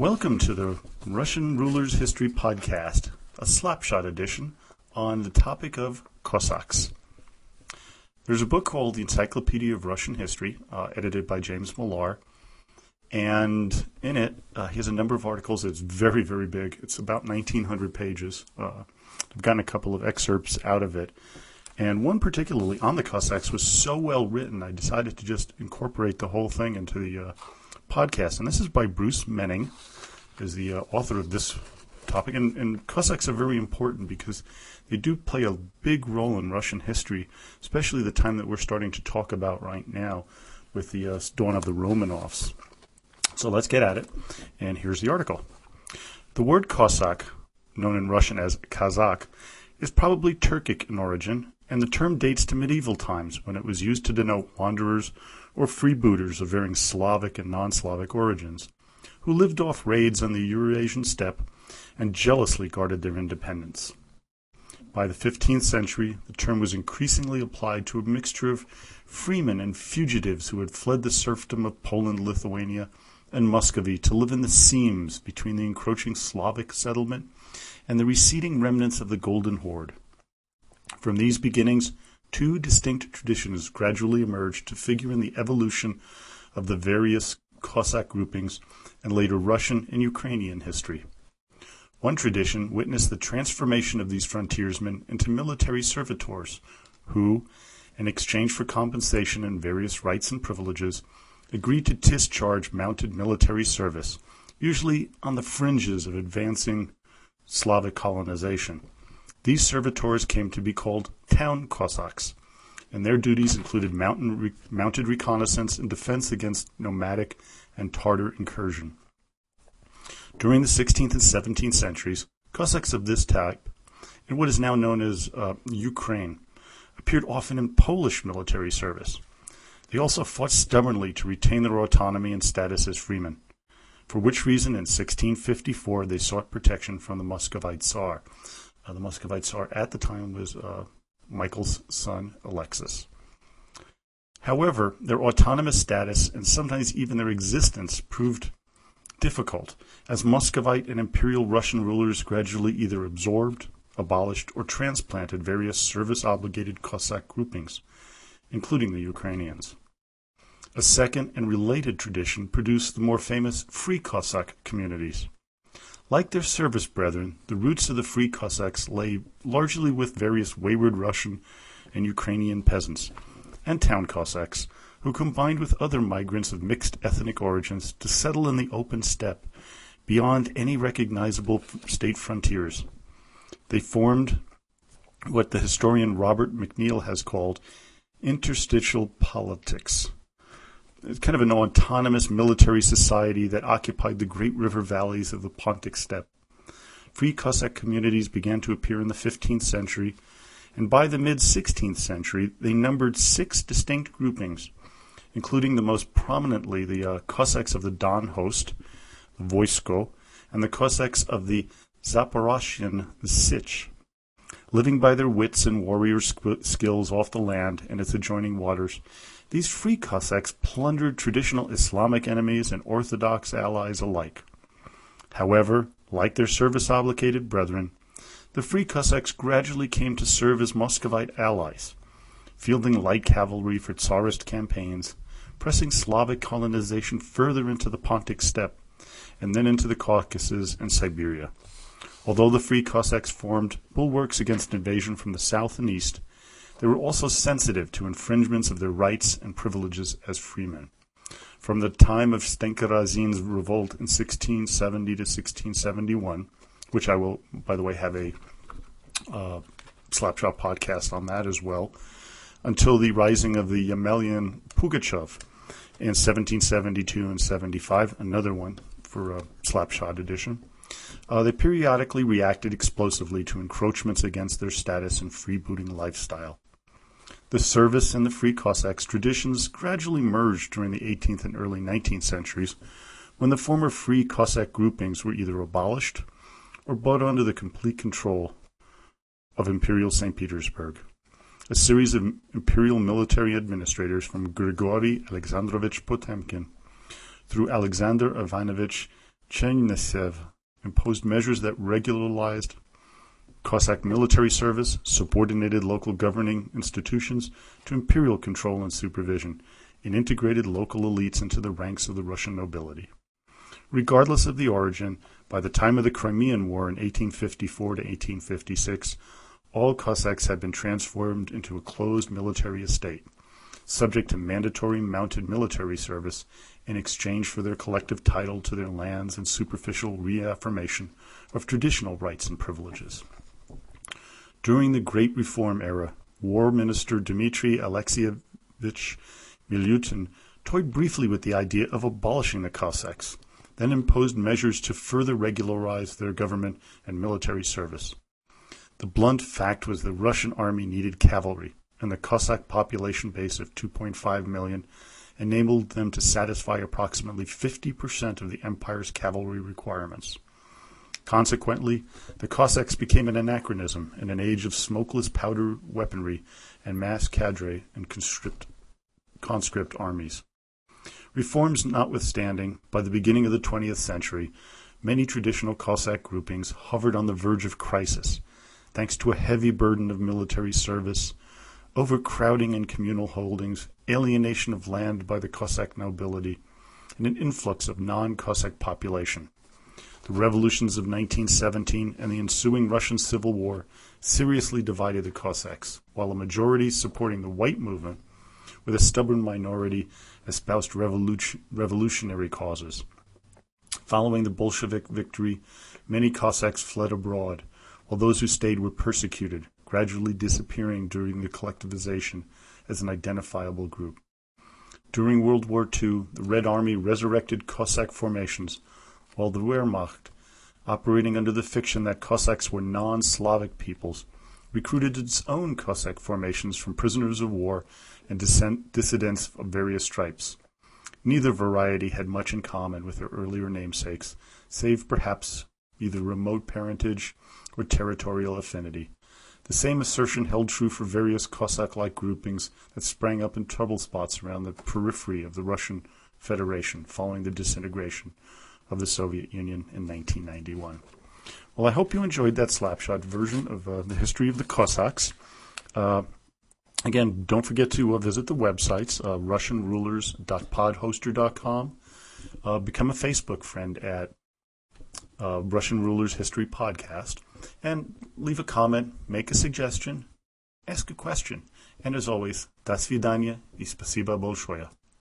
Welcome to the Russian Rulers History Podcast, a slapshot edition on the topic of Cossacks. There's a book called The Encyclopedia of Russian History, uh, edited by James Millar, and in it, uh, he has a number of articles. It's very, very big. It's about 1,900 pages. Uh, I've gotten a couple of excerpts out of it. And one particularly on the Cossacks was so well written, I decided to just incorporate the whole thing into the uh, podcast. And this is by Bruce Menning, is the uh, author of this topic. And, and, Cossacks are very important because they do play a big role in Russian history, especially the time that we're starting to talk about right now with the uh, dawn of the Romanovs. So let's get at it. And here's the article. The word Cossack, known in Russian as Kazak, is probably Turkic in origin, and the term dates to medieval times when it was used to denote wanderers or freebooters of varying Slavic and non Slavic origins, who lived off raids on the Eurasian steppe and jealously guarded their independence. By the 15th century, the term was increasingly applied to a mixture of freemen and fugitives who had fled the serfdom of Poland, Lithuania, and Muscovy to live in the seams between the encroaching Slavic settlement and the receding remnants of the Golden Horde. From these beginnings, two distinct traditions gradually emerged to figure in the evolution of the various Cossack groupings and later Russian and Ukrainian history. One tradition witnessed the transformation of these frontiersmen into military servitors who, in exchange for compensation and various rights and privileges, agreed to discharge mounted military service, usually on the fringes of advancing Slavic colonization. These servitors came to be called town Cossacks, and their duties included mounted reconnaissance and defense against nomadic and Tartar incursion. During the 16th and 17th centuries, Cossacks of this type, in what is now known as uh, Ukraine, appeared often in Polish military service. They also fought stubbornly to retain their autonomy and status as freemen, for which reason in 1654 they sought protection from the Muscovite Tsar, uh, the Muscovite Tsar at the time was uh, Michael's son, Alexis. However, their autonomous status and sometimes even their existence proved difficult, as Muscovite and Imperial Russian rulers gradually either absorbed, abolished, or transplanted various service obligated Cossack groupings, including the Ukrainians. A second and related tradition produced the more famous Free Cossack communities. Like their service brethren, the roots of the Free Cossacks lay largely with various wayward Russian and Ukrainian peasants and town Cossacks who combined with other migrants of mixed ethnic origins to settle in the open steppe beyond any recognizable state frontiers. They formed what the historian Robert McNeill has called interstitial polities kind of an autonomous military society that occupied the great river valleys of the Pontic steppe. Free Cossack communities began to appear in the 15th century, and by the mid 16th century they numbered six distinct groupings, including the most prominently the uh, Cossacks of the Don Host, the Voisko, and the Cossacks of the Zaporozhian, Sich. Living by their wits and warrior skills off the land and its adjoining waters, these free Cossacks plundered traditional Islamic enemies and Orthodox allies alike. However, like their service obligated brethren, the free Cossacks gradually came to serve as Muscovite allies, fielding light cavalry for Tsarist campaigns, pressing Slavic colonization further into the Pontic steppe, and then into the Caucasus and Siberia. Although the free Cossacks formed bulwarks against invasion from the south and east, they were also sensitive to infringements of their rights and privileges as freemen. From the time of Stenka Razin's revolt in 1670 to 1671, which I will, by the way, have a uh, Slapshot podcast on that as well, until the rising of the Yemelyan Pugachev in 1772 and 75, another one for a Slapshot edition. Uh, they periodically reacted explosively to encroachments against their status and freebooting lifestyle. The service and the Free Cossacks traditions gradually merged during the 18th and early 19th centuries when the former Free Cossack groupings were either abolished or brought under the complete control of Imperial St. Petersburg. A series of imperial military administrators from Grigory Alexandrovich Potemkin through Alexander Ivanovich Chernyshev imposed measures that regularized Cossack military service, subordinated local governing institutions to imperial control and supervision, and integrated local elites into the ranks of the Russian nobility. Regardless of the origin, by the time of the Crimean War in 1854 to 1856, all Cossacks had been transformed into a closed military estate, subject to mandatory mounted military service in exchange for their collective title to their lands and superficial reaffirmation of traditional rights and privileges. During the Great Reform era, War Minister Dmitry Alexeyevich Milyutin toyed briefly with the idea of abolishing the Cossacks, then imposed measures to further regularize their government and military service. The blunt fact was the Russian army needed cavalry, and the Cossack population base of 2.5 million enabled them to satisfy approximately 50% of the empire's cavalry requirements. Consequently, the Cossacks became an anachronism in an age of smokeless powder weaponry and mass cadre and conscript, armies. Reforms notwithstanding, by the beginning of the 20th century, many traditional Cossack groupings hovered on the verge of crisis thanks to a heavy burden of military service, overcrowding in communal holdings, alienation of land by the Cossack nobility, and an influx of non Cossack population. The revolutions of 1917 and the ensuing Russian Civil War seriously divided the Cossacks, while a majority supporting the white movement, with a stubborn minority, espoused revolution, revolutionary causes. Following the Bolshevik victory, many Cossacks fled abroad, while those who stayed were persecuted, gradually disappearing during the collectivization as an identifiable group. During World War II, the Red Army resurrected Cossack formations, while the Wehrmacht, operating under the fiction that Cossacks were non Slavic peoples, recruited its own Cossack formations from prisoners of war and dissidents of various stripes. Neither variety had much in common with their earlier namesakes, save perhaps either remote parentage or territorial affinity. The same assertion held true for various Cossack-like groupings that sprang up in trouble spots around the periphery of the Russian Federation following the disintegration of the Soviet Union in 1991. Well, I hope you enjoyed that slapshot version of uh, the history of the Cossacks. Uh, again, don't forget to uh, visit the websites, uh, russianrulers.podhoster.com. Uh, become a Facebook friend at uh, Russian Rulers History Podcast and leave a comment, make a suggestion, ask a question. And as always, до свидания и спасибо большое.